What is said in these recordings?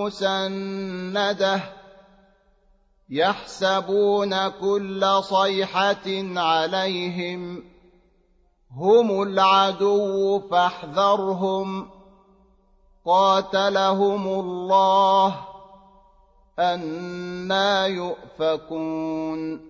مسندة يحسبون كل صيحة عليهم هم العدو فاحذرهم قاتلهم الله أنا يؤفكون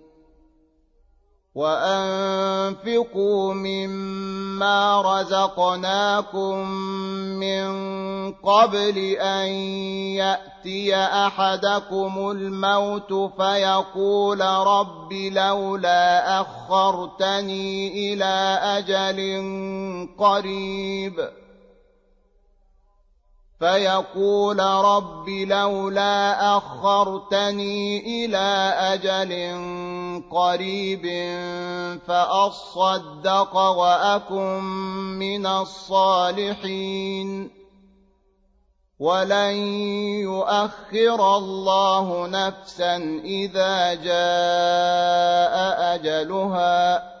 وانفقوا مما رزقناكم من قبل ان ياتي احدكم الموت فيقول رب لولا اخرتني إلى أجل قريب فيقول رب لولا أخرتني إلى أجل قريب فأصدق وأكن من الصالحين. ولن يؤخر الله نفسا إذا جاء أجلها.